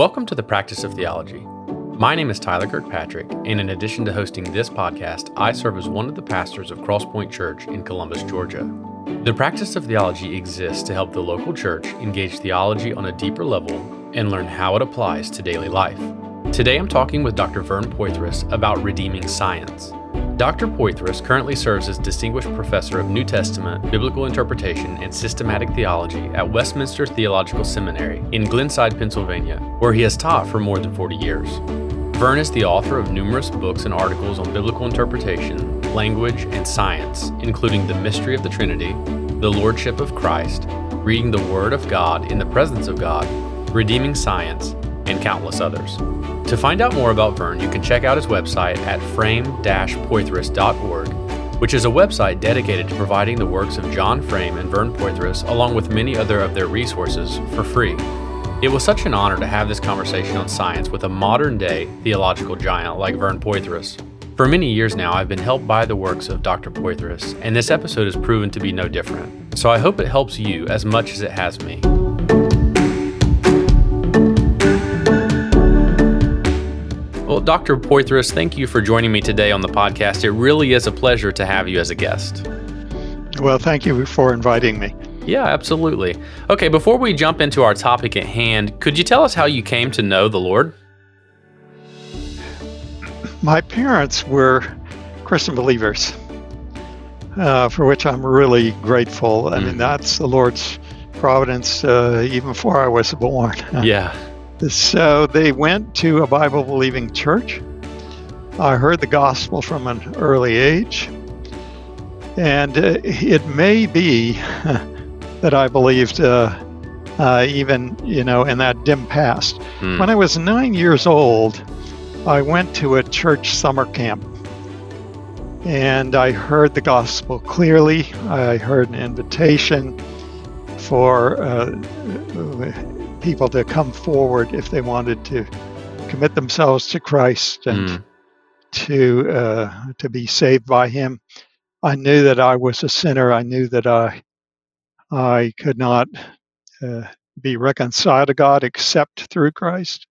Welcome to the Practice of Theology. My name is Tyler Kirkpatrick, and in addition to hosting this podcast, I serve as one of the pastors of Crosspoint Church in Columbus, Georgia. The Practice of Theology exists to help the local church engage theology on a deeper level and learn how it applies to daily life. Today I'm talking with Dr. Vern Poythress about redeeming science. Dr. Poythress currently serves as Distinguished Professor of New Testament, Biblical Interpretation, and Systematic Theology at Westminster Theological Seminary in Glenside, Pennsylvania, where he has taught for more than 40 years. Vern is the author of numerous books and articles on biblical interpretation, language, and science, including The Mystery of the Trinity, The Lordship of Christ, Reading the Word of God in the Presence of God, Redeeming Science, and countless others. To find out more about Vern, you can check out his website at frame-poythress.org, which is a website dedicated to providing the works of John Frame and Vern Poythress, along with many other of their resources, for free. It was such an honor to have this conversation on science with a modern day theological giant like Vern Poythress. For many years now, I've been helped by the works of Dr. Poythress, and this episode has proven to be no different. So I hope it helps you as much as it has me. Dr. Poythress, thank you for joining me today on the podcast. It really is a pleasure to have you as a guest. Well, thank you for inviting me. Yeah, absolutely. Okay, before we jump into our topic at hand, could you tell us how you came to know the Lord? My parents were Christian believers, uh, for which I'm really grateful. I mm. mean, that's the Lord's providence uh, even before I was born. Yeah. So they went to a Bible believing church. I heard the gospel from an early age. And uh, it may be that I believed uh, uh, even, you know, in that dim past. Mm. When I was nine years old, I went to a church summer camp and I heard the gospel clearly. I heard an invitation for uh, people to come forward if they wanted to commit themselves to Christ and mm. to uh, to be saved by Him. I knew that I was a sinner. I knew that I I could not uh, be reconciled to God except through Christ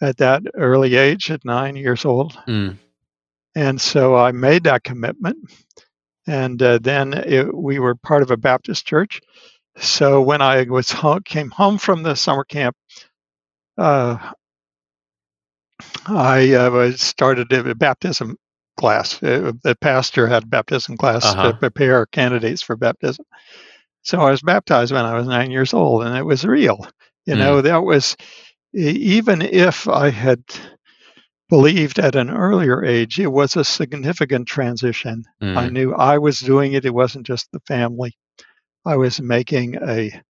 at that early age, at nine years old. Mm. And so I made that commitment. And uh, then it, we were part of a Baptist church. So when I was home, came home from the summer camp, uh, I uh, started a baptism class. Uh, the pastor had a baptism class uh-huh. to prepare candidates for baptism. So I was baptized when I was nine years old, and it was real. You mm. know, that was even if I had believed at an earlier age, it was a significant transition. Mm. I knew I was doing it; it wasn't just the family. I was making a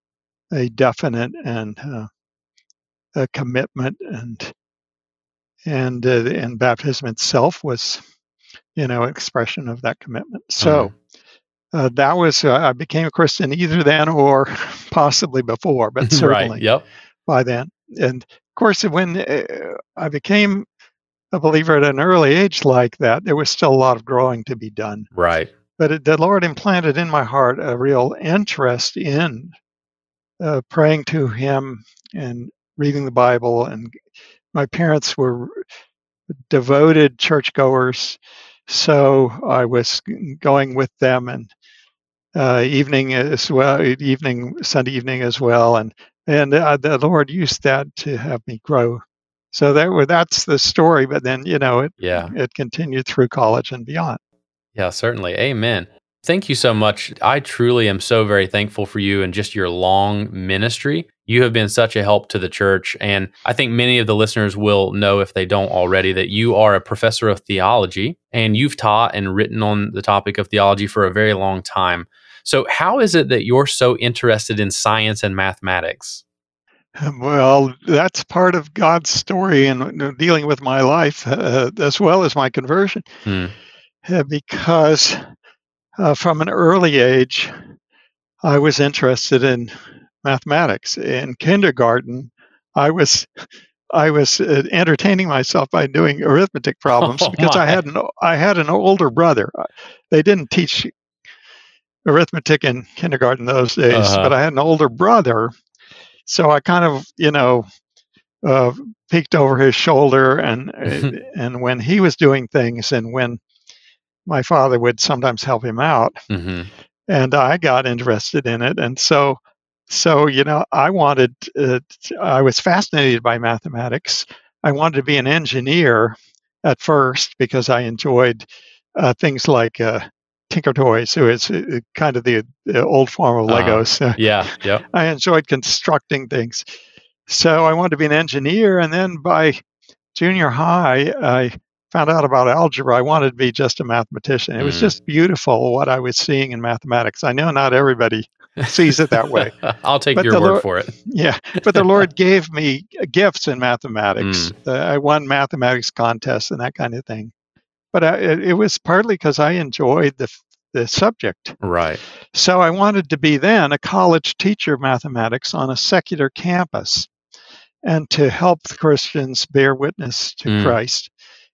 a definite and uh, a commitment, and and uh, and baptism itself was, you know, expression of that commitment. So. Mm-hmm. Uh, that was uh, I became a Christian either then or possibly before, but certainly right. yep. by then. And of course, when uh, I became a believer at an early age like that, there was still a lot of growing to be done. Right but it, the Lord implanted in my heart a real interest in uh, praying to Him and reading the Bible. And my parents were devoted churchgoers, so I was going with them and uh, evening as well, evening Sunday evening as well, and and uh, the Lord used that to have me grow. So that that's the story. But then you know it yeah it continued through college and beyond. Yeah, certainly. Amen. Thank you so much. I truly am so very thankful for you and just your long ministry. You have been such a help to the church. And I think many of the listeners will know, if they don't already, that you are a professor of theology and you've taught and written on the topic of theology for a very long time. So, how is it that you're so interested in science and mathematics? Well, that's part of God's story and dealing with my life uh, as well as my conversion. Mm. Uh, because uh, from an early age, I was interested in mathematics. In kindergarten, I was I was uh, entertaining myself by doing arithmetic problems oh, because I had an I had an older brother. Uh, they didn't teach arithmetic in kindergarten those days, uh-huh. but I had an older brother, so I kind of you know uh, peeked over his shoulder, and and when he was doing things, and when my father would sometimes help him out, hmm and I got interested in it, and so so you know I wanted uh, I was fascinated by mathematics. I wanted to be an engineer at first because I enjoyed uh, things like uh, Tinker Toys, who is uh, kind of the, the old form of Uh-huh. Legos. Yeah. Yep. I enjoyed constructing things. So I wanted to be an engineer. And then by junior high, I found out about algebra. I wanted to be just a mathematician. It was Mm. just beautiful what I was seeing in mathematics. I know not everybody sees it that way. I'll take But your word Lord- for it. Yeah. But the Lord gave me gifts in mathematics. Uh, I won mathematics contests and that kind of thing. But I, it, it was partly because I enjoyed the, the subject. Right. So I wanted to be then a college teacher of mathematics on a secular campus and to help the Christians bear witness to Mm. Christ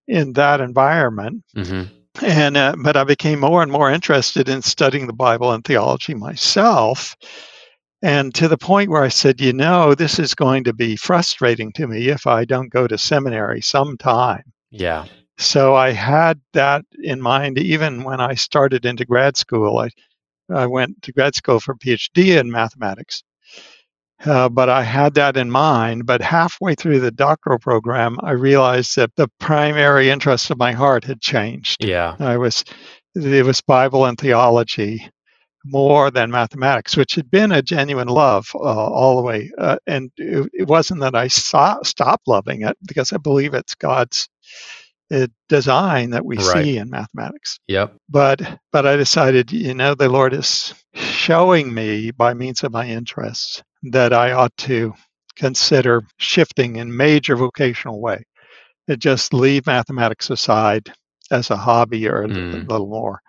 in that environment. hmm And uh, but I became more and more interested in studying the Bible and theology myself. And to the point where I said, you know, this is going to be frustrating to me if I don't go to seminary sometime. Yeah. So I had that in mind even when I started into grad school. I, I went to grad school for a PhD in mathematics. Uh, but I had that in mind. But halfway through the doctoral program, I realized that the primary interest of my heart had changed. Yeah. I was, it was Bible and theology more than mathematics, which had been a genuine love uh, all the way. Uh, and it, it wasn't that I saw, stopped loving it because I believe it's God's uh, design that we Right. see in mathematics. Yep. But but I decided, you know, the Lord is showing me by means of my interests that I ought to consider shifting in major vocational way. To just leave mathematics aside as a hobby or a Mm. little more,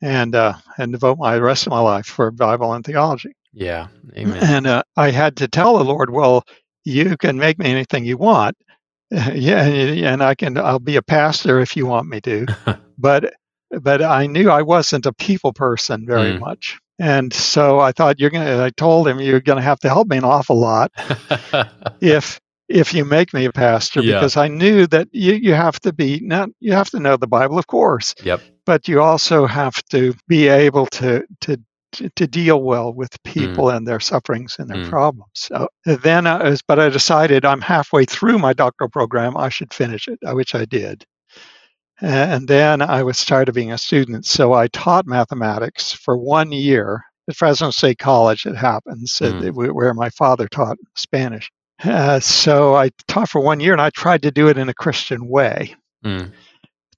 and uh, and devote my rest of my life for Bible and theology. Yeah. Amen. And uh, I had to tell the Lord, well, you can make me anything you want. yeah, and and I can. I'll be a pastor if you want me to. but but I knew I wasn't a people person very Mm. much, and so I thought you're gonna. I told him you're gonna have to help me an awful lot if if you make me a pastor Yeah. because I knew that you you have to be not you have to know the Bible, of course, yep. but you also have to be able to to to, deal well with people and their sufferings and their Mm. problems. So then, I was, but I decided I'm halfway through my doctoral program. I should finish it, uh, which I did. And then I was tired of being a student, so I taught mathematics for one year at Fresno State College. It happens Mm. where my father taught Spanish. Uh, so I taught for one year, and I tried to do it in a Christian way Mm.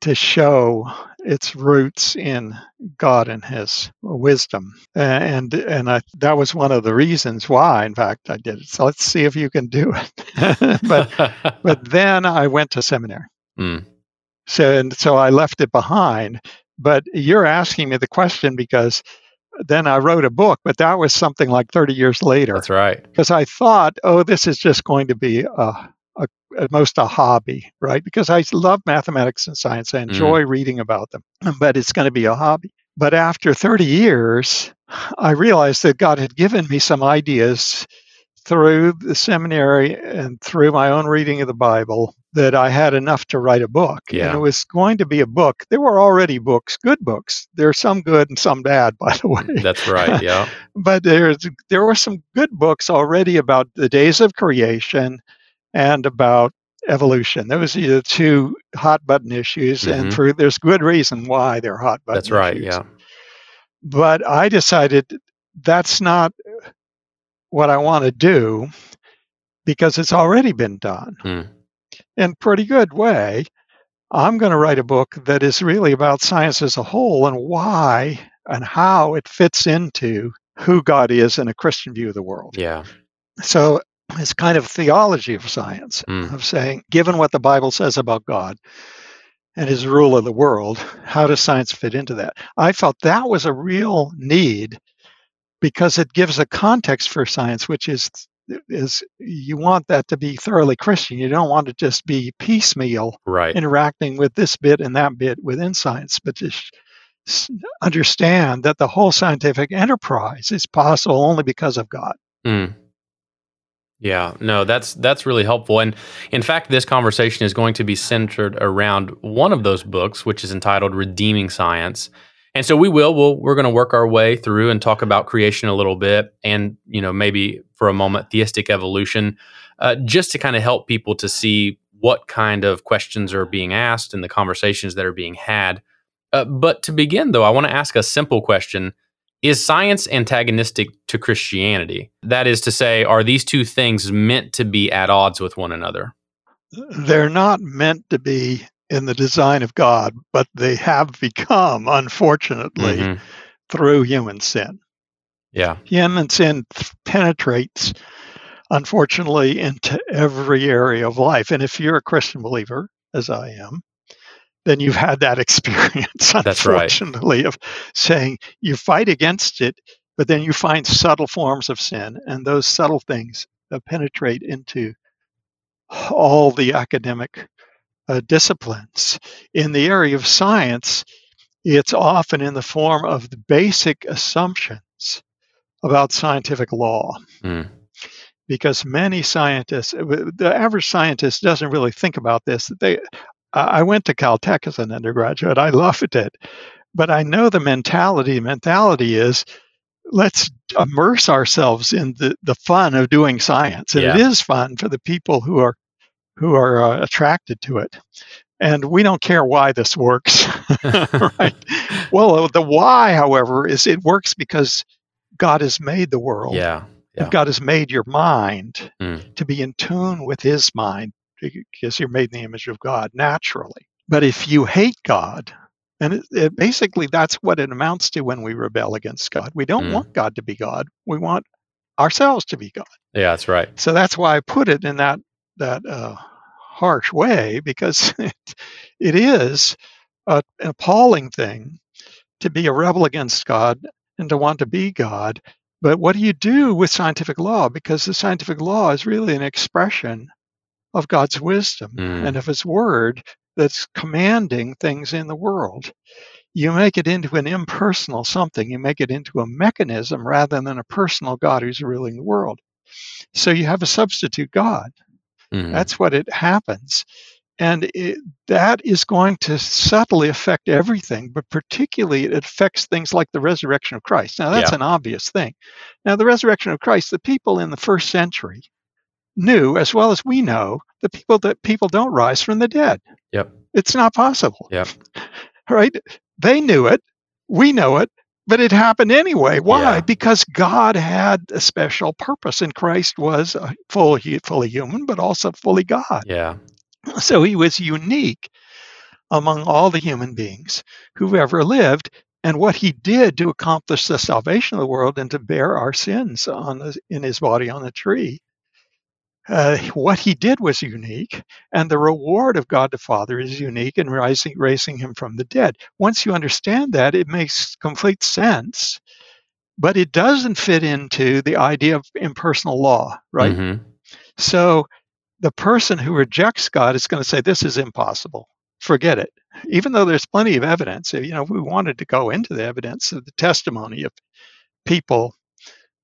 to show its roots in God and His wisdom, and and I, that was one of the reasons why, in fact, I did it. So let's see if you can do it. but but then I went to seminary, Mm. So and so I left it behind. But you're asking me the question because then I wrote a book, but that was something like 30 years later That's right. because I thought, oh, this is just going to be a, a, at most a hobby, right? Because I love mathematics and science, I mm. enjoy reading about them, but it's going to be a hobby. But after 30 years, I realized that God had given me some ideas through the seminary and through my own reading of the Bible that I had enough to write a book. Yeah. And it was going to be a book. There were already books, good books. There are some good and some bad, by the way That's right. Yeah. but there's there were some good books already about the days of creation and about evolution. Those are the two hot button issues, Mhm. and for there's good reason why they're hot button. That's right. issues. Yeah. But I decided that's not what I want to do because it's already been done Mm. in pretty good way. I'm going to write a book that is really about science as a whole and why and how it fits into who God is in a Christian view of the world. Yeah. So it's kind of theology of science, Mm. of saying, given what the Bible says about God and his rule of the world, how does science fit into that? I felt that was a real need because it gives a context for science, which is is you want that to be thoroughly Christian. You don't want to just be piecemeal Right. interacting with this bit and that bit within science, but just understand that the whole scientific enterprise is possible only because of God. Mm. Yeah, no, that's that's really helpful. And in fact, this conversation is going to be centered around one of those books, which is entitled Redeeming Science. And so we will we'll, we're going to work our way through and talk about creation a little bit and, you know, maybe for a moment theistic evolution uh, just to kind of help people to see what kind of questions are being asked and the conversations that are being had. Uh, but to begin though, I want to ask a simple question is science antagonistic to Christianity? That is to say, are these two things meant to be at odds with one another? They're not meant to be in the design of God, but they have become, unfortunately, mm-hmm. through human sin. Yeah. Human sin penetrates, unfortunately, into every area of life. And if you're a Christian believer, as I am, then you've had that experience, unfortunately, right. of saying you fight against it, but then you find subtle forms of sin, and those subtle things that penetrate into all the academic uh, disciplines. In the area of science, it's often in the form of the basic assumptions about scientific law. Mm. Because many scientists, the average scientist doesn't really think about this. They I went to Caltech as an undergraduate. I loved it. But I know the mentality. The mentality is let's immerse ourselves in the, the fun of doing science. And yeah. it is fun for the people who are who are uh, attracted to it. And we don't care why this works. right? Well, the why, however, is it works because God has made the world. Yeah. yeah. God has made your mind mm. to be in tune with his mind because you're made in the image of God naturally. But if you hate God, and it, it, basically that's what it amounts to when we rebel against God. We don't mm. want God to be God. We want ourselves to be God. Yeah, that's right. So that's why I put it in that that uh, harsh way because it, it is a, an appalling thing to be a rebel against God and to want to be God. But what do you do with scientific law? Because the scientific law is really an expression of God's wisdom mm. and of His Word that's commanding things in the world. You make it into an impersonal something. You make it into a mechanism rather than a personal God who's ruling the world. So you have a substitute God. Mm. That's what it happens. And it, that is going to subtly affect everything, but particularly it affects things like the resurrection of Christ. Now, that's yeah. an obvious thing. Now, the resurrection of Christ, the people in the first century knew as well as we know the people that people don't rise from the dead. Yep. It's not possible. Yep. Right? They knew it. We know it, but it happened anyway. Why? Yeah. Because God had a special purpose, and Christ was uh, fully fully human, but also fully God. Yeah. So he was unique among all the human beings who've ever lived, and what he did to accomplish the salvation of the world and to bear our sins on the, in his body on the tree uh, what he did was unique, and the reward of God the Father is unique in rising, raising him from the dead. Once you understand that, it makes complete sense, but it doesn't fit into the idea of impersonal law, right? Mm-hmm. So the person who rejects God is going to say, This is impossible. Forget it. Even though there's plenty of evidence, you know, we wanted to go into the evidence of the testimony of people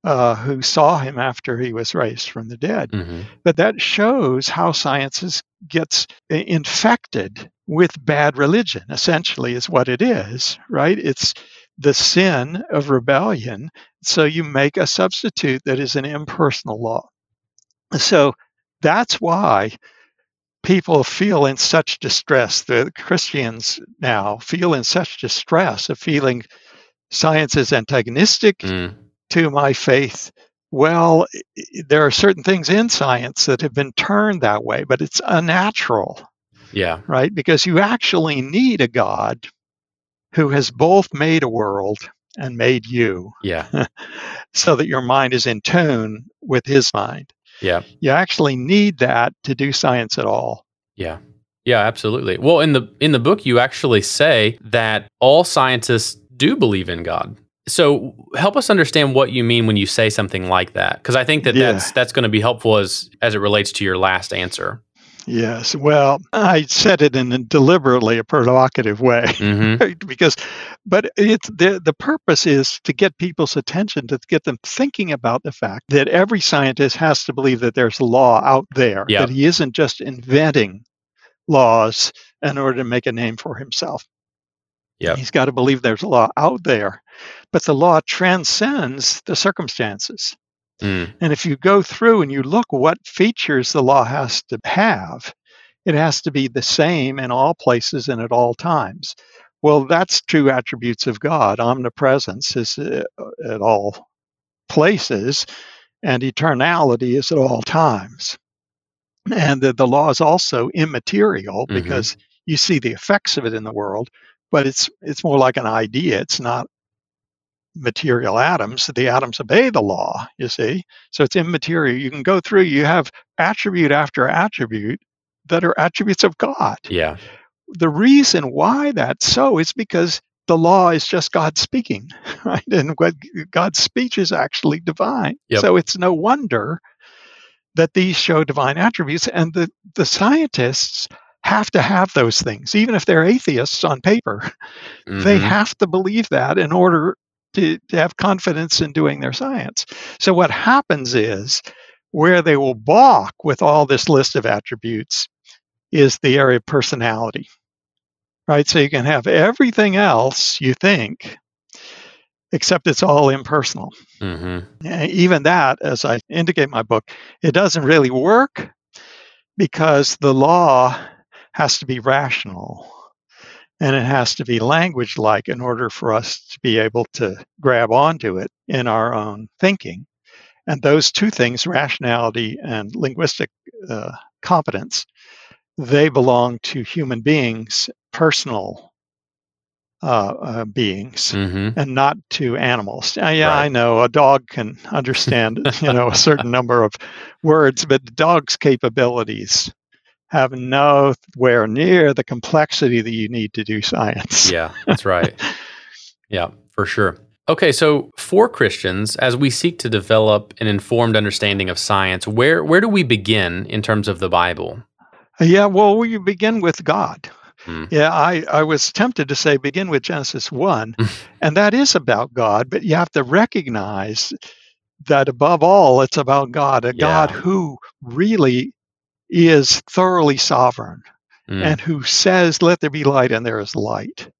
uh, who saw him after he was raised from the dead. Mm-hmm. But that shows how science gets infected with bad religion, essentially, is what it is, right? It's the sin of rebellion. So you make a substitute that is an impersonal law. So that's why people feel in such distress. The Christians now feel in such distress of feeling science is antagonistic. Mm to my faith, well, there are certain things in science that have been turned that way, but it's unnatural. Yeah. Right? Because you actually need a God who has both made a world and made you. Yeah. so that your mind is in tune with his mind. Yeah. You actually need that to do science at all. Yeah. Yeah, absolutely. Well, in the in the book you actually say that all scientists do believe in God. So help us understand what you mean when you say something like that, because I think that yeah. that's that's going to be helpful as as it relates to your last answer. Yes. Well, I said it in a deliberately a provocative way Mm-hmm. because, but it's the the purpose is to get people's attention to get them thinking about the fact that every scientist has to believe that there's law out there Yeah. that he isn't just inventing laws in order to make a name for himself. Yep. He's got to believe there's a law out there, but the law transcends the circumstances. Mm. And if you go through and you look what features the law has to have, it has to be the same in all places and at all times. Well, that's true attributes of God. Omnipresence is uh, at all places, and eternality is at all times. And the, the law is also immaterial Mhm. because you see the effects of it in the world, but it's it's more like an idea. It's not material atoms. The atoms obey the law, you see. So it's immaterial. You can go through, you have attribute after attribute that are attributes of God. Yeah. The reason why that's so is because the law is just God speaking, right? And what God's speech is actually divine. Yep. So it's no wonder that these show divine attributes. And the, the scientists have to have those things, even if they're atheists on paper. They Mhm. have to believe that in order to, to have confidence in doing their science. So what happens is where they will balk with all this list of attributes is the area of personality. Right? So you can have everything else you think, except it's all impersonal. Mhm. Eh, Even that, as I indicate in my book, it doesn't really work because the law has to be rational and it has to be language like in order for us to be able to grab onto it in our own thinking. And those two things, rationality and linguistic uh, competence, they belong to human beings, personal uh, uh, beings Mhm. and not to animals. Uh, yeah, Right. I know a dog can understand, you know, a certain number of words, but the dog's capabilities have nowhere near the complexity that you need to do science. Yeah, that's right. yeah, for sure. Okay, so for Christians, as we seek to develop an informed understanding of science, where where do we begin in terms of the Bible? Yeah, well, we begin with God. Hmm. Yeah, I, I was tempted to say begin with Genesis 1, and that is about God, but you have to recognize that above all, it's about God, a God who really is thoroughly sovereign Mm. and who says, Let there be light, and there is light.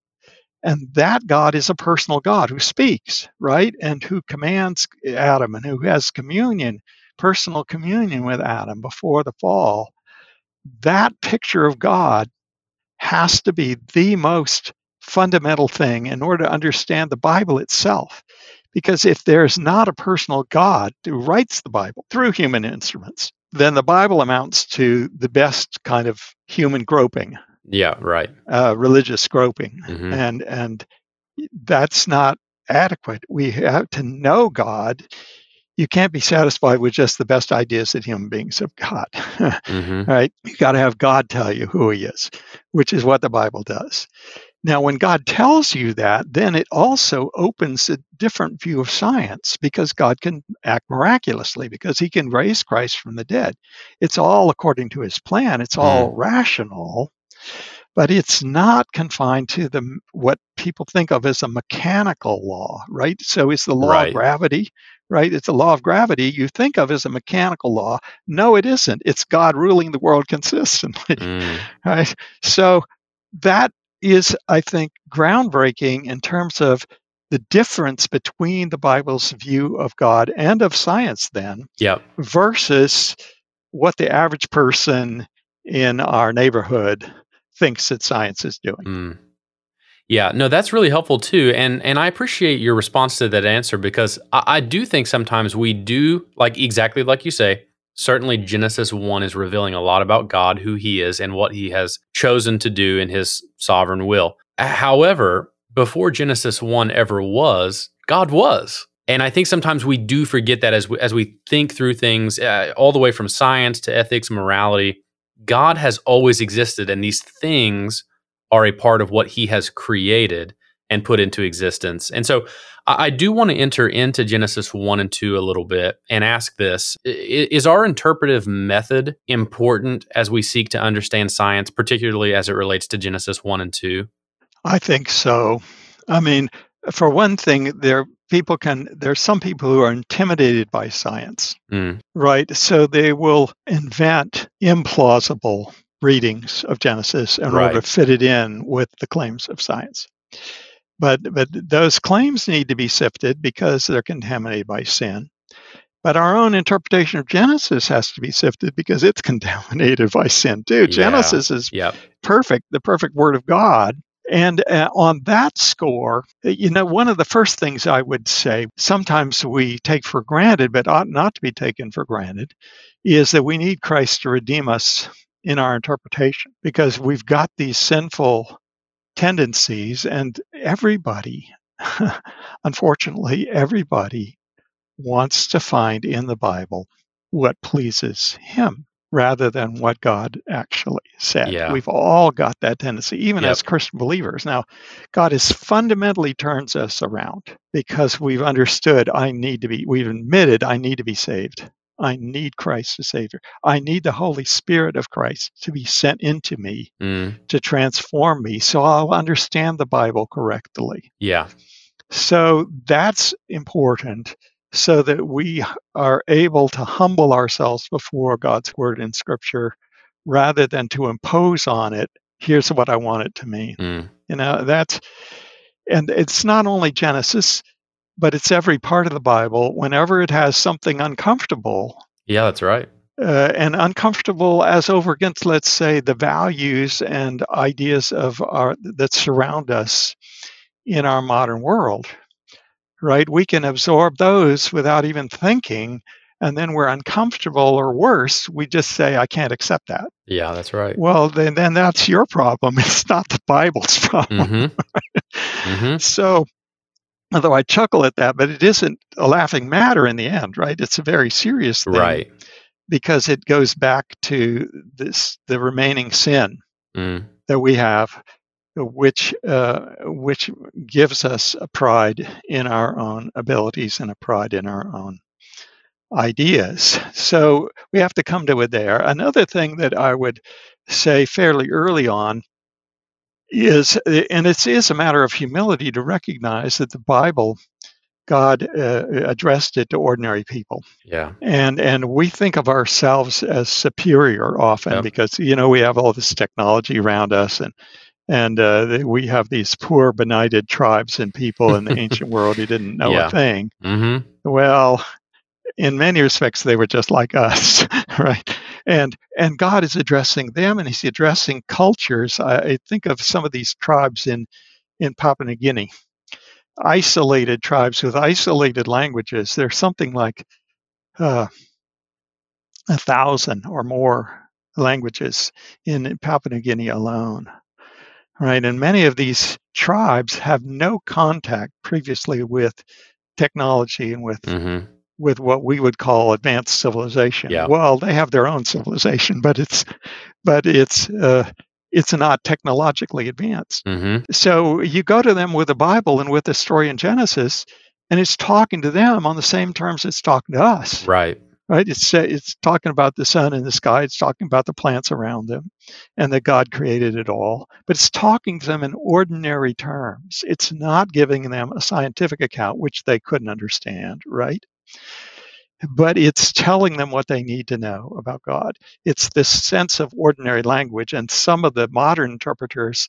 And that God is a personal God who speaks, right? And who commands Adam and who has communion, personal communion with Adam before the fall. That picture of God has to be the most fundamental thing in order to understand the Bible itself. Because if there's not a personal God who writes the Bible through human instruments, then the Bible amounts to the best kind of human groping, yeah, right. uh, religious groping, Mhm. and and that's not adequate. We have to know God. You can't be satisfied with just the best ideas that human beings have got. Mhm. right? You got to have God tell you who He is, which is what the Bible does. Now, when God tells you that, then it also opens a different view of science because God can act miraculously, because He can raise Christ from the dead. It's all according to His plan, it's all rational, but it's not confined to the what people think of as a mechanical law, right? So, it's the law Right. of gravity, right? It's the law of gravity you think of as a mechanical law. No, it isn't. It's God ruling the world consistently Mm. right? So that is, I think, groundbreaking in terms of the difference between the Bible's view of God and of science, then, Yep. versus what the average person in our neighborhood thinks that science is doing. Mm. Yeah, no, that's really helpful too, and and I appreciate your response to that answer because I, I do think sometimes we do like exactly like you say. Certainly, Genesis one is revealing a lot about God, who He is, and what He has chosen to do in His sovereign will. However, before Genesis one ever was, God was, and I think sometimes we do forget that as we, as we think through things, uh, all the way from science to ethics, morality. God has always existed, and these things are a part of what he has created. and put into existence. And so I, I do want to enter into Genesis 1 and 2 a little bit and ask this Is our interpretive method important as we seek to understand science, particularly as it relates to Genesis 1 and 2? I think so. I mean, for one thing, there people can there's some people who are intimidated by science mm. right so they will invent implausible readings of genesis in right. order to fit it in with the claims of science but but those claims need to be sifted because they're contaminated by sin but our own interpretation of Genesis has to be sifted because it's contaminated by sin too. Yeah. Genesis is yep. perfect, the perfect word of God. And uh, on that score, uh, you know, one of the first things I would say, sometimes we take for granted, but ought not to be taken for granted, is that we need Christ to redeem us in our interpretation because we've got these sinful tendencies, and everybody, unfortunately, everybody wants to find in the Bible what pleases Him rather than what God actually said. Yeah. We've all got that tendency, even yep. as Christian believers. Now, God has fundamentally turns us around because we've understood I need to be, we've admitted I need to be saved. I need Christ as Savior. I need the Holy Spirit of Christ to be sent into me mm. to transform me so I'll understand the Bible correctly. Yeah. So that's important so that we are able to humble ourselves before God's word in scripture rather than to impose on it, here's what I want it to mean. Mm. You know, that's, and it's not only Genesis, but it's every part of the Bible. Whenever it has something uncomfortable. Yeah, that's right. Uh, and uncomfortable as over against, let's say, the values and ideas of our that surround us in our modern world right? We can absorb those without even thinking. And then we're uncomfortable or worse, we just say, I can't accept that. Yeah, that's right. Well, then, then that's your problem. It's not the Bible's problem. Mm-hmm. mm-hmm. So, although I chuckle at that, but it isn't a laughing matter in the end, right? It's a very serious thing. Right. Because it goes back to this the remaining sin mm. that we have which uh, which gives us a pride in our own abilities and a pride in our own ideas. So we have to come to it there. Another thing that I would say fairly early on is, and it is a matter of humility to recognize that the Bible. God uh, addressed it to ordinary people. Yeah. And and we think of ourselves as superior often yep. because you know we have all this technology around us and and uh, we have these poor benighted tribes and people in the ancient world who didn't know yeah. a thing mm-hmm. well in many respects they were just like us right and and god is addressing them and he's addressing cultures i, I think of some of these tribes in in papua new guinea isolated tribes with isolated languages there's something like uh, a thousand or more languages in papua new guinea alone right? And many of these tribes have no contact previously with technology and with mm-hmm. With what we would call advanced civilization. Yeah. Well, they have their own civilization, but it's but it's uh, it's not technologically advanced. Mm-hmm. So you go to them with the Bible and with the story in Genesis, and it's talking to them on the same terms it's talking to us. Right right? It's it's talking about the sun and the sky. It's talking about the plants around them, and that God created it all. But it's talking to them in ordinary terms. It's not giving them a scientific account, which they couldn't understand, right? But it's telling them what they need to know about God. It's this sense of ordinary language, and some of the modern interpreters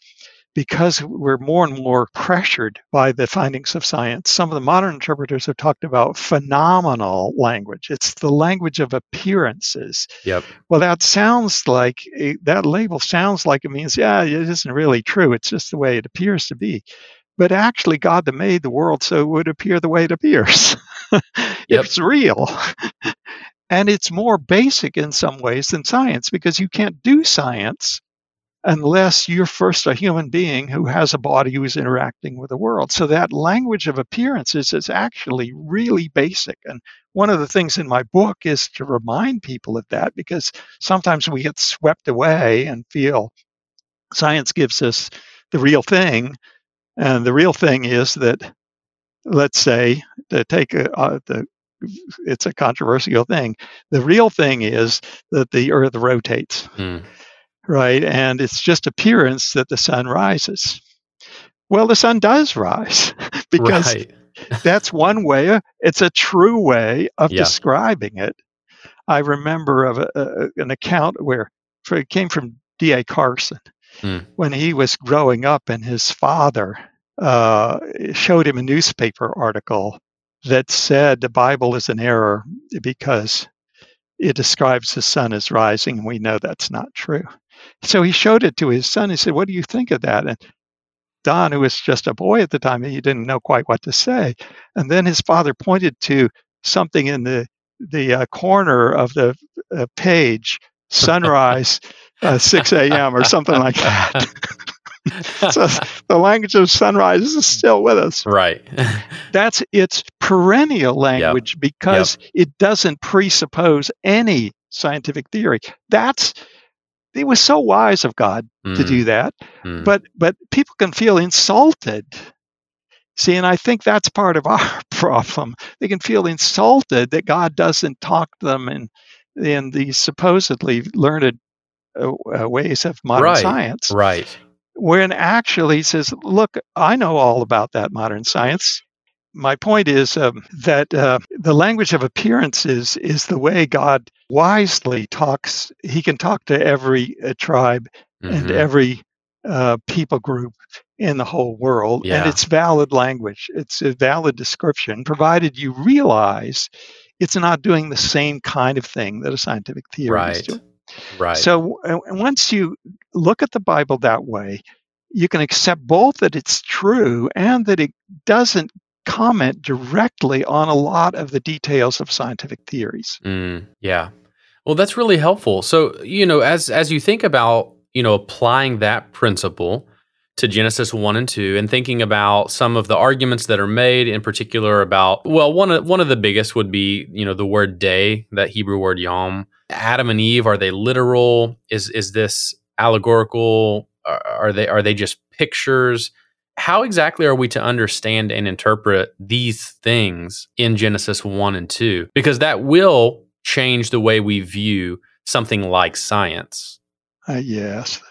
because we're more and more pressured by the findings of science, some of the modern interpreters have talked about phenomenal language. It's the language of appearances. Yep. Well, that sounds like eh, that label sounds like it means, yeah, it isn't really true. It's just the way it appears to be. But actually, God that made the world so it would appear the way it appears. it's real. and it's more basic in some ways than science because you can't do science unless you're first a human being who has a body who's interacting with the world. So that language of appearances is actually really basic. And one of the things in my book is to remind people of that because sometimes we get swept away and feel science gives us the real thing. And the real thing is that, let's say, to take a, uh, the it's a controversial thing. The real thing is that the Earth rotates, mm. right? And it's just appearance that the sun rises. Well, the sun does rise because right. that's one way. It's a true way of yeah. describing it. I remember of a, a, an account where it came from D.A. Carson mm. when he was growing up, and his father uh, showed him a newspaper article that said the Bible is an error because it describes the sun as rising, and we know that's not true. So he showed it to his son. He said, What do you think of that? And Don, who was just a boy at the time, he didn't know quite what to say. And then his father pointed to something in the the uh, corner of the uh, page, sunrise, uh, 6 a.m. or something like that. so the language of sunrise is still with us. Right. That's its perennial language yep. because yep. it doesn't presuppose any scientific theory. That's it was so wise of God mm. to do that. Mm. But but people can feel insulted. See, and I think that's part of our problem. They can feel insulted that God doesn't talk to them in in these supposedly learned uh, uh ways of modern right. science. Right when actually he says, Look, I know all about that modern science. My point is um, that uh, the language of appearances is the way God wisely talks. He can talk to every uh, tribe mm-hmm. and every uh, people group in the whole world. Yeah. And it's valid language, it's a valid description, provided you realize it's not doing the same kind of thing that a scientific theory right. is doing. Right. So uh, once you look at the Bible that way, you can accept both that it's true and that it doesn't comment directly on a lot of the details of scientific theories. Mm, yeah. Well, that's really helpful. So, you know, as as you think about, you know, applying that principle to Genesis 1 and 2 and thinking about some of the arguments that are made in particular about well one of one of the biggest would be you know the word day that Hebrew word yom Adam and Eve are they literal is is this allegorical are they are they just pictures how exactly are we to understand and interpret these things in Genesis 1 and 2 because that will change the way we view something like science uh, yes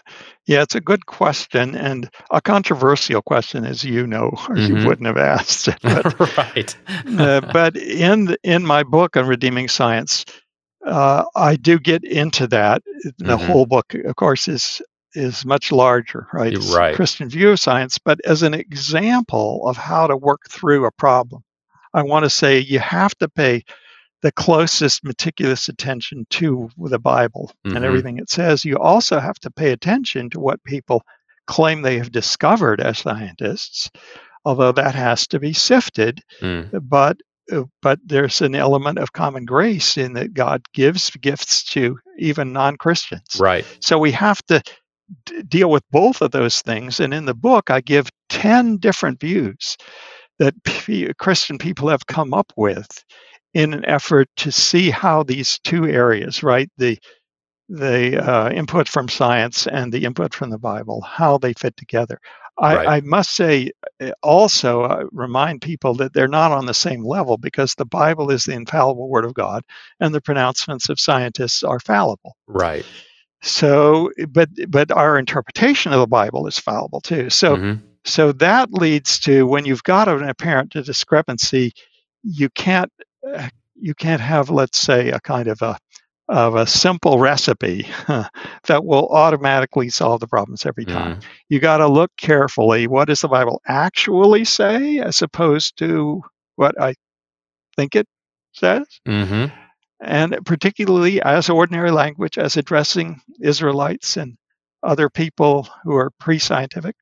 yeah, it's a good question and a controversial question, as you know, or mm-hmm. you wouldn't have asked. But, right. uh, but in in my book on redeeming science, uh, I do get into that. The mm-hmm. whole book, of course, is is much larger, right? It's right. Christian view of science, but as an example of how to work through a problem, I want to say you have to pay the closest meticulous attention to the Bible mm-hmm. and everything it says, you also have to pay attention to what people claim they have discovered as scientists, although that has to be sifted. Mm. But but there's an element of common grace in that God gives gifts to even non-Christians. Right. So we have to d- deal with both of those things. And in the book, I give ten different views that p- Christian people have come up with in an effort to see how these two areas, right, the the uh, input from science and the input from the Bible, how they fit together. I, right. I must say, uh, also uh, remind people that they're not on the same level because the Bible is the infallible Word of God, and the pronouncements of scientists are fallible. Right. So, but but our interpretation of the Bible is fallible too. So, mm-hmm. so that leads to when you've got an apparent discrepancy, you can't you can't have, let's say, a kind of a of a simple recipe that will automatically solve the problems every time. Mm. You got to look carefully. What does the Bible actually say, as opposed to what I think it says? Mm-hmm. And particularly as ordinary language, as addressing Israelites and other people who are pre-scientific.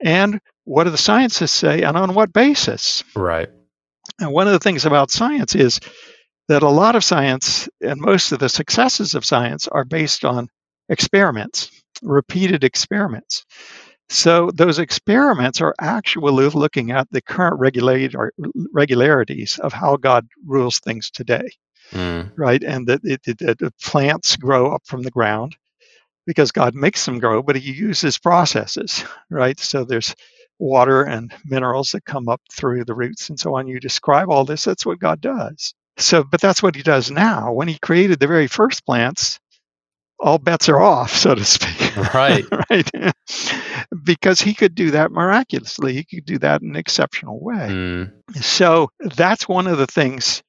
And what do the scientists say, and on what basis? Right. And one of the things about science is that a lot of science and most of the successes of science are based on experiments, repeated experiments. So those experiments are actually looking at the current regularities of how God rules things today, mm. right? And that the plants grow up from the ground because God makes them grow, but He uses processes, right? So there's water and minerals that come up through the roots and so on. You describe all this. That's what God does. So, but that's what he does now. When he created the very first plants, all bets are off, so to speak. Right. right. because he could do that miraculously. He could do that in an exceptional way. Mm. So that's one of the things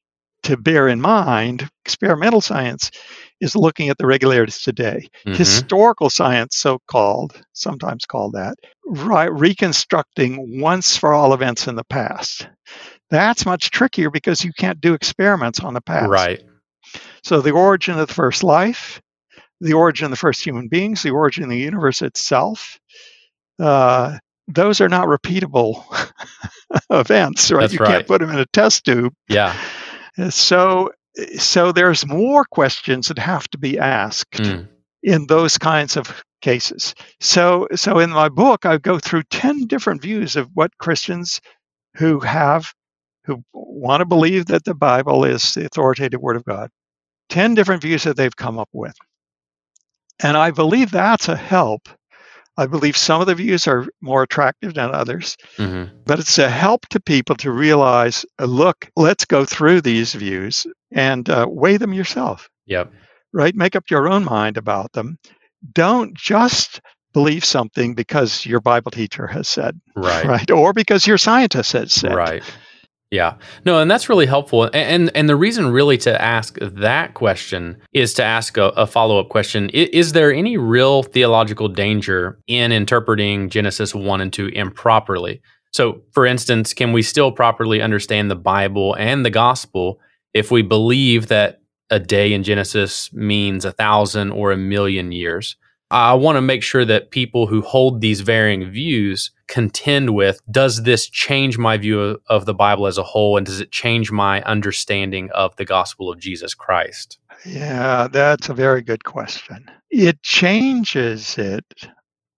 to bear in mind. Experimental science is looking at the regularities today. Mhm. Historical science, so called, sometimes called that, right, reconstructing once for all events in the past. That's much trickier because you can't do experiments on the past. Right. So the origin of the first life, the origin of the first human beings, the origin of the universe itself, uh, those are not repeatable events, right? That's you right. can't put them in a test tube. Yeah. So, so there's more questions that have to be asked Mm. in those kinds of cases. So, so in my book, I go through ten different views of what Christians who have who want to believe that the Bible is the authoritative Word of God, ten different views that they've come up with, and I believe that's a help. I believe some of the views are more attractive than others, hmm but it's a help to people to realize uh, look, let's go through these views and uh, weigh them yourself, Yep. right? Make up your own mind about them. Don't just believe something because your Bible teacher has said, Right. right? Or because your scientist has said. Right. Yeah. No, and that's really helpful. And and, and the reason really to ask that question is to ask a, a follow up question: is, is there any real theological danger in interpreting Genesis one and two improperly? So, for instance, can we still properly understand the Bible and the Gospel if we believe that a day in Genesis means a thousand or a million years? I want to make sure that people who hold these varying views contend with does this change my view of, of the Bible as a whole and does it change my understanding of the gospel of Jesus Christ? Yeah, that's a very good question. It changes it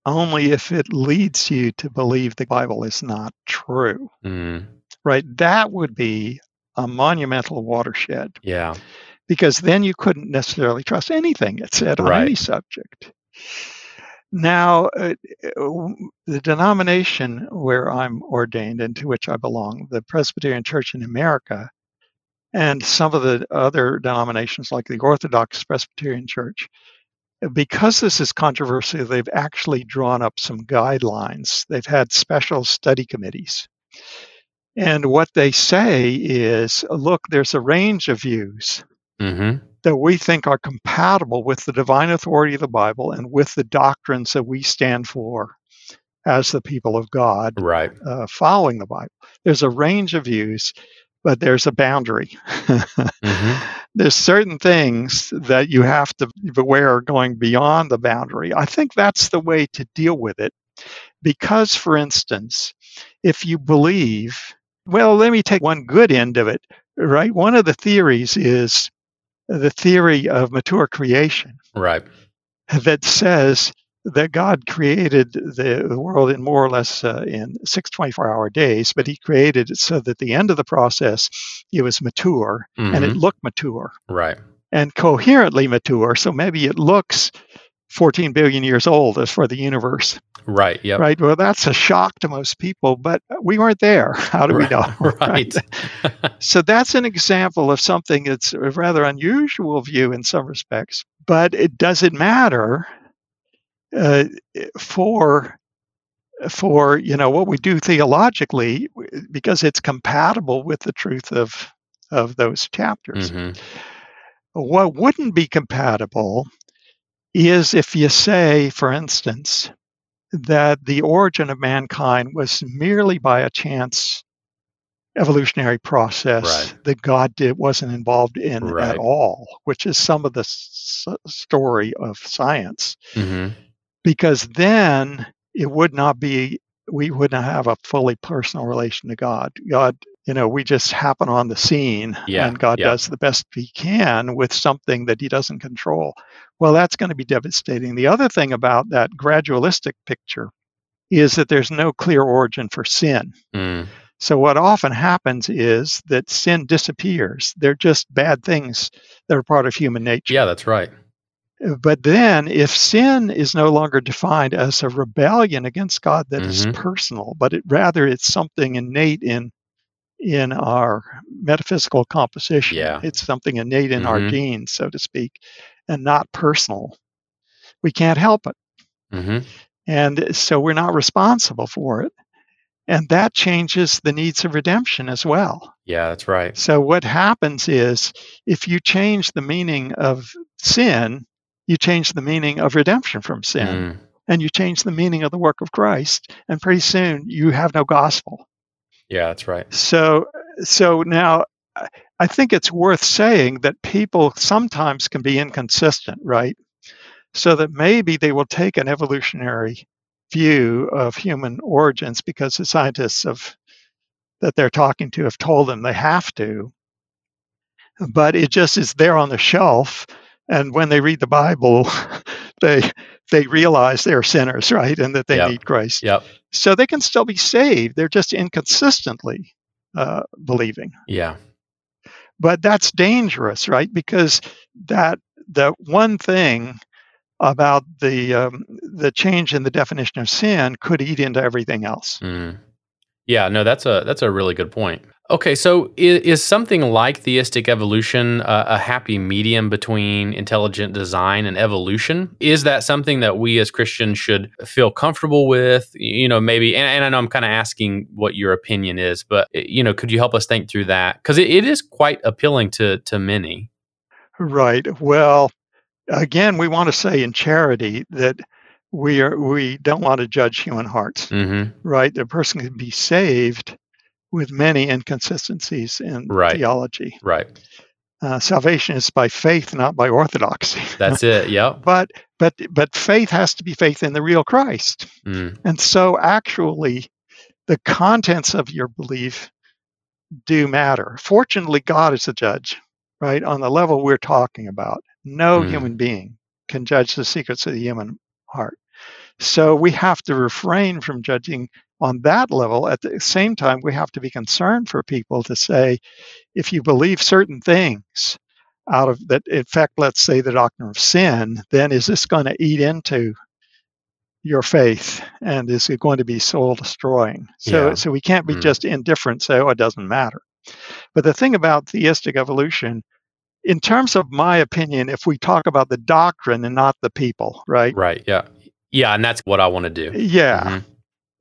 only if it leads you to believe the Bible is not true, Mm, right? That would be a monumental watershed yeah. because then you couldn't necessarily trust anything it said on Right. any subject. Now, uh, uh, the denomination where I'm ordained and to which I belong, the Presbyterian Church in America, and some of the other denominations like the Orthodox Presbyterian Church, because this is controversial, they've actually drawn up some guidelines. They've had special study committees. And what they say is look, there's a range of views Mm-hmm. That we think are compatible with the divine authority of the Bible and with the doctrines that we stand for as the people of God Right. uh, following the Bible. There's a range of views, but there's a boundary. Mm-hmm. There's certain things that you have to beware are going beyond the boundary. I think that's the way to deal with it. Because, for instance, if you believe, well, let me take one good end of it, right? One of the theories is the theory of mature creation Right. that says that God created the, world in more or less uh, in six 24 hour days, but He created it so that at the end of the process, it was mature and it Mhm. looked mature Right. and coherently mature. So maybe it looks 14 billion years old as for the universe, Right. Yeah. right? Well, that's a shock to most people, but we weren't there. How do we know? Right. So that's an example of something that's a rather unusual view in some respects, but it doesn't matter uh, for for you know what we do theologically because it's compatible with the truth of of those chapters. hmm What wouldn't be compatible is if you say, for instance, that the origin of mankind was merely by a chance evolutionary process Right. that God did wasn't involved in Right. at all, which is some of the s- story of science. hmm Because then it would not be we wouldn't have a fully personal relation to God. God, you know, we just happen on the scene Yeah, and God yeah. does the best he can with something that he doesn't control. Well, that's going to be devastating. The other thing about that gradualistic picture is that there's no clear origin for sin. Mm. So what often happens is that sin disappears. They're just bad things that are part of human nature. Yeah, that's right. But then, if sin is no longer defined as a rebellion against God that is Mhm. personal, but it, rather it's something innate in in our metaphysical composition, Yeah. it's something innate in our Mhm. genes, so to speak, and not personal. We can't help it, hmm and so we're not responsible for it, and that changes the needs of redemption as well. Yeah, that's right. So what happens is if you change the meaning of sin, you change the meaning of redemption from sin, Mm, and you change the meaning of the work of Christ, and pretty soon you have no gospel. Yeah, that's right. So so now I- think it's worth saying that people sometimes can be inconsistent, right? So that maybe they will take an evolutionary view of human origins because the scientists of that they're talking to have told them they have to but it just is there on the shelf and when they read the bible they they realize they're sinners right and that they Yep. need christ Yep. so they can still be saved they're just inconsistently uh, believing Yeah. but that's dangerous right because that the one thing about the um, the change in the definition of sin could eat into everything else Mm. Yeah, no, that's a that's a really good point. Okay, so is, is something like theistic evolution uh, a happy medium between intelligent design and evolution? Is that something that we as Christians should feel comfortable with? You know, maybe, and, and I know I'm kind of asking what your opinion is, but you know, could you help us think through that? Because it, it is quite appealing to to many. Right. Well, again, we want to say in charity that we are we don't want to judge human hearts. Mm-hmm. Right. A person can be saved with many inconsistencies in Right. theology. Right. Uh, salvation is by faith, not by orthodoxy. That's it. Yep. but but but faith has to be faith in the real Christ. Mm. And so actually the contents of your belief do matter. Fortunately, God is the judge, right? On the level we're talking about. No Mm. human being can judge the secrets of the human heart. So we have to refrain from judging on that level. At the same time, we have to be concerned for people to say, if you believe certain things out of that, in fact, let's say the doctrine of sin, then is this going to eat into your faith and is it going to be soul destroying? So, Yeah. so we can't be Mm. just indifferent, say, oh, it doesn't matter. But the thing about theistic evolution, in terms of my opinion, if we talk about the doctrine and not the people, right? Right. Yeah. Yeah, and that's what I want to do. Yeah. Mhm.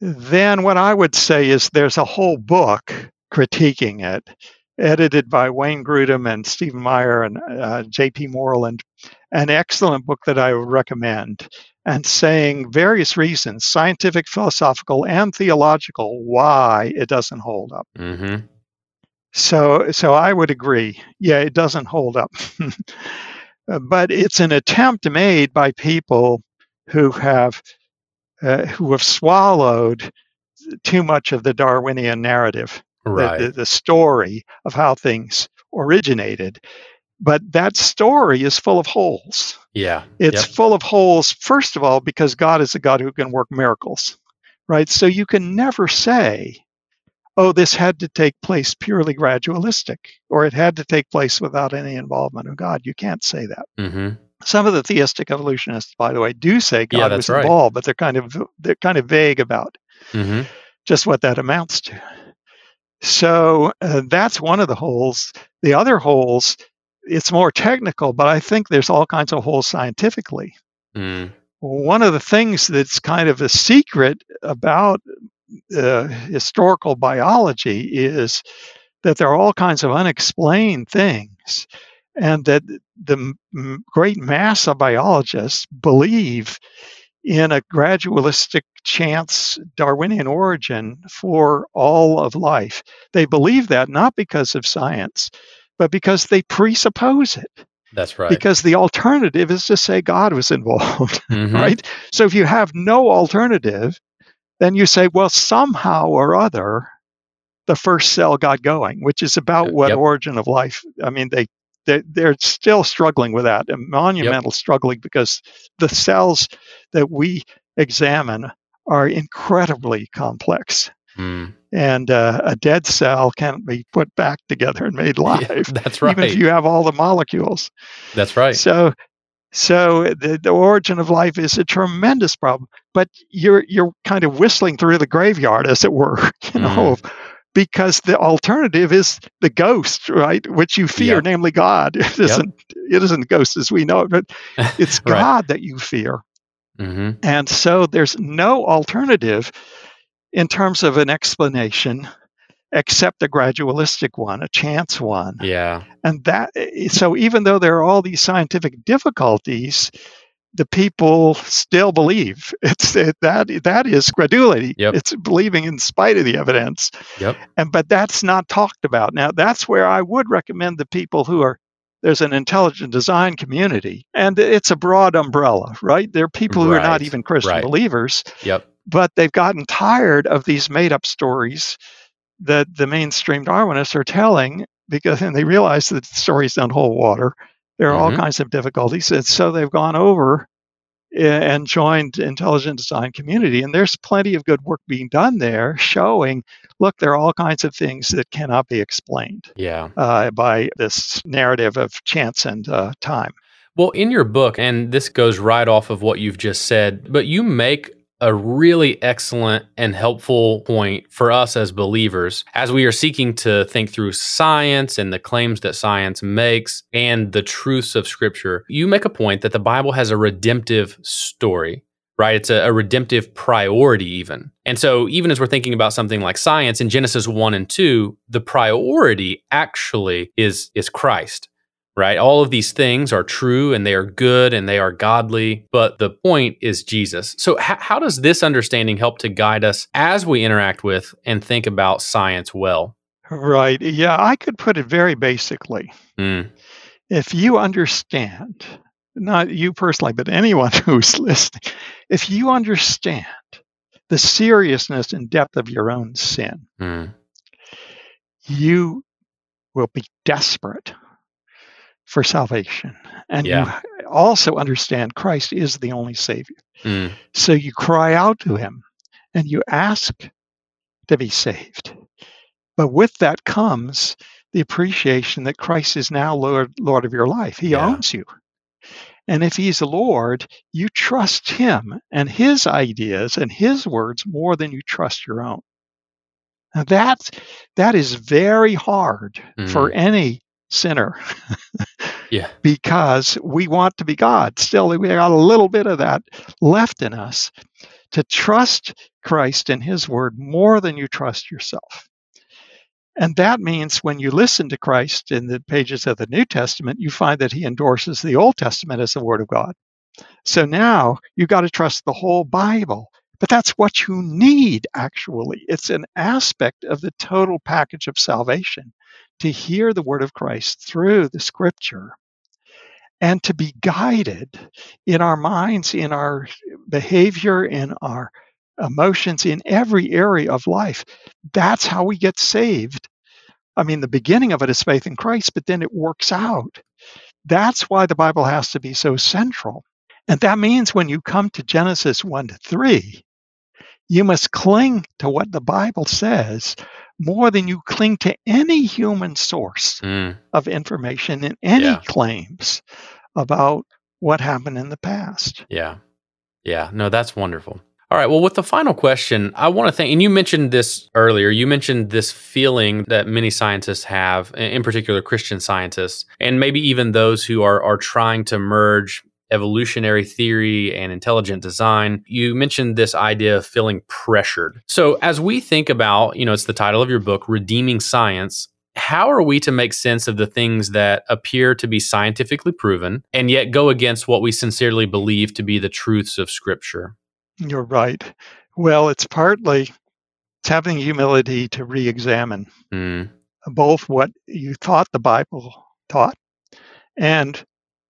Then what I would say is there's a whole book critiquing it, edited by Wayne Grudem and Stephen Meyer and uh, J.P. Moreland, an excellent book that I would recommend, and saying various reasons, scientific, philosophical, and theological, why it doesn't hold up. Mhm. So, so I would agree. Yeah, it doesn't hold up, Uh, but it's an attempt made by people who have uh, who have swallowed too much of the Darwinian narrative, the- the, the story of how things originated. But that story is full of holes. yeah. It's Yep. full of holes, first of all, because God is a God who can work miracles, right? So you can never say, oh, this had to take place purely gradualistic, or it had to take place without any involvement of God. You can't say that. Mhm. Some of the theistic evolutionists, by the way, do say God that's was right. involved, but they're kind of they're kind of vague about Mhm. just what that amounts to. So uh, that's one of the holes. The other holes, it's more technical, but I think there's all kinds of holes scientifically. Mm. One of the things that's kind of a secret about uh, historical biology is that there are all kinds of unexplained things, and that the m- great mass of biologists believe in a gradualistic chance Darwinian origin for all of life. They believe that not because of science, but because they presuppose it. That's right. Because the alternative is to say God was involved, Mhm. right? So if you have no alternative, then you say, well, somehow or other, the first cell got going, which is about what Yep. origin of life. I mean, they they they're still struggling with that, a monumental struggling because the cells that we examine are incredibly complex, Mm. and uh, a dead cell can't be put back together and made Yeah, live, that's right. even if you have all the molecules. that's right. So, So the, the origin of life is a tremendous problem, but you're you're kind of whistling through the graveyard, as it were, you know, Mm. because the alternative is the ghost, right? Which you fear, Yep. namely God. It isn't it isn't ghosts as we know it, but it's Right. God that you fear. hmm And so there's no alternative in terms of an explanation except a gradualistic one, a chance one. Yeah. And that eh, eh, so even though there are all these scientific difficulties, the people still believe. It's it, that that is credulity. Yep. It's believing in spite of the evidence. Yep. And but that's not talked about. Now that's where I would recommend the people who are there's an intelligent design community and it's a broad umbrella, right? There are people who are not even Christian right. believers, Yep. but they've gotten tired of these made up stories that the mainstream Darwinists are telling because and they realize that the stories don't hold water. There are all Mhm. kinds of difficulties. And so they've gone over and joined intelligent design community. And there's plenty of good work being done there showing, look, there are all kinds of things that cannot be explained Yeah. uh, by this narrative of chance and uh, time. Well, in your book, and this goes right off of what you've just said, but you make a really excellent and helpful point for us as believers as we are seeking to think through science and the claims that science makes and the truths of scripture. You make a point that the Bible has a redemptive story. Right? It's a, a redemptive priority, even. And so, even as we're thinking about something like science in Genesis 1 and 2, the priority actually is, is Christ right? All of these things are true and they are good and they are godly, but the point is Jesus. So, h- how does this understanding help to guide us as we interact with and think about science well? Right. Yeah, I could put it very basically. Mm, If you understand, not you personally, but anyone who's listening, if you understand the seriousness and depth of your own sin, mm, you will be desperate for salvation. And Yeah. you also understand Christ is the only Savior. mm, So you cry out to Him and you ask to be saved. But with that comes the appreciation that Christ is now Lord, Lord of your life. He Yeah. owns you. And if He's the Lord, you trust Him and His ideas and His words more than you trust your own. Now that's, that is very hard for any sinner yeah. because we want to be God. Still, we got a little bit of that left in us to trust Christ and His Word more than you trust yourself. And that means when you listen to Christ in the pages of the New Testament, you find that He endorses the Old Testament as the Word of God. So now you've got to trust the whole Bible. But that's what you need, actually. It's an aspect of the total package of salvation to hear the word of Christ through the scripture and to be guided in our minds, in our behavior, in our emotions, in every area of life. That's how we get saved. I mean, the beginning of it is faith in Christ, but then it works out. That's why the Bible has to be so central. And that means when you come to Genesis 1 to 3, you must cling to what the Bible says more than you cling to any human source Mm, of information and any Yeah. claims about what happened in the past. yeah. Yeah. No, that's wonderful. All right. Well, with the final question, I want to thank, and you mentioned this earlier, you mentioned this feeling that many scientists have, in in particular Christian scientists, and maybe even those who are, are trying to merge evolutionary theory and intelligent design. You mentioned this idea of feeling pressured. So, as we think about, you know, it's the title of your book, Redeeming Science. How are we to make sense of the things that appear to be scientifically proven and yet go against what we sincerely believe to be the truths of Scripture? You're right. Well, it's partly it's having humility to re-examine Mm, both what you thought the Bible taught and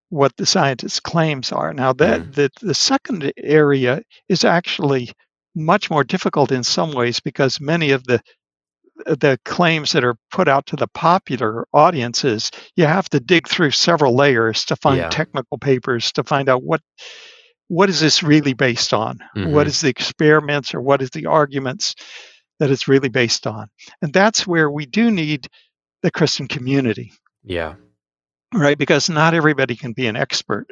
what the scientists' claims are. Now, that the, the second area is actually much more difficult in some ways because many of the the claims that are put out to the popular audiences, you have to dig through several layers to find Yeah. technical papers to find out what what is this really based on? Mhm. What is the experiments or what is the arguments that it's really based on? And that's where we do need the Christian community, yeah. Right? Because not everybody can be an expert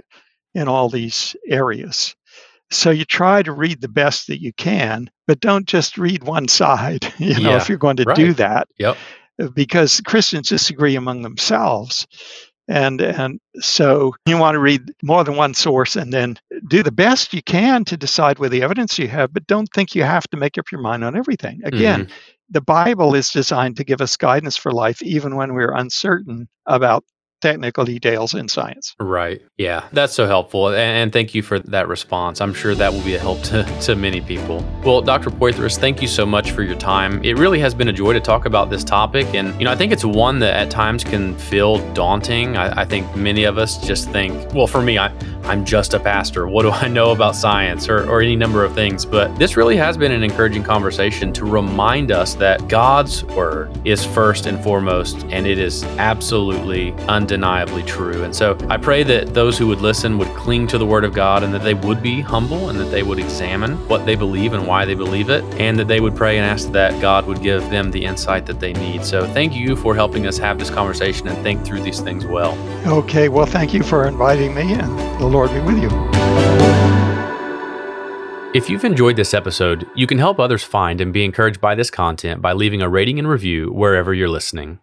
in all these areas. So you try to read the best that you can, but don't just read one side, you know, Yeah, if you're going to right. do that, Yep. because Christians disagree among themselves. And and so you want to read more than one source and then do the best you can to decide with the evidence you have, but don't think you have to make up your mind on everything. Again, mm-hmm. the Bible is designed to give us guidance for life even when we're uncertain about technical details in science. Right. Yeah. That's so helpful. And, thank you for that response. I'm sure that will be a help to, to many people. Well, Dr. Poythress, thank you so much for your time. It really has been a joy to talk about this topic. And, you know, I think it's one that at times can feel daunting. I, I think many of us just think, well, for me, I, I'm just a pastor. What do I know about science or, or any number of things? But this really has been an encouraging conversation to remind us that God's word is first and foremost, and it is absolutely undeniably true. And so I pray that those who would listen would cling to the word of God and that they would be humble and that they would examine what they believe and why they believe it, and that they would pray and ask that God would give them the insight that they need. So thank you for helping us have this conversation and think through these things well. Okay, well, thank you for inviting me, and the Lord be with you. If you've enjoyed this episode, you can help others find and be encouraged by this content by leaving a rating and review wherever you're listening.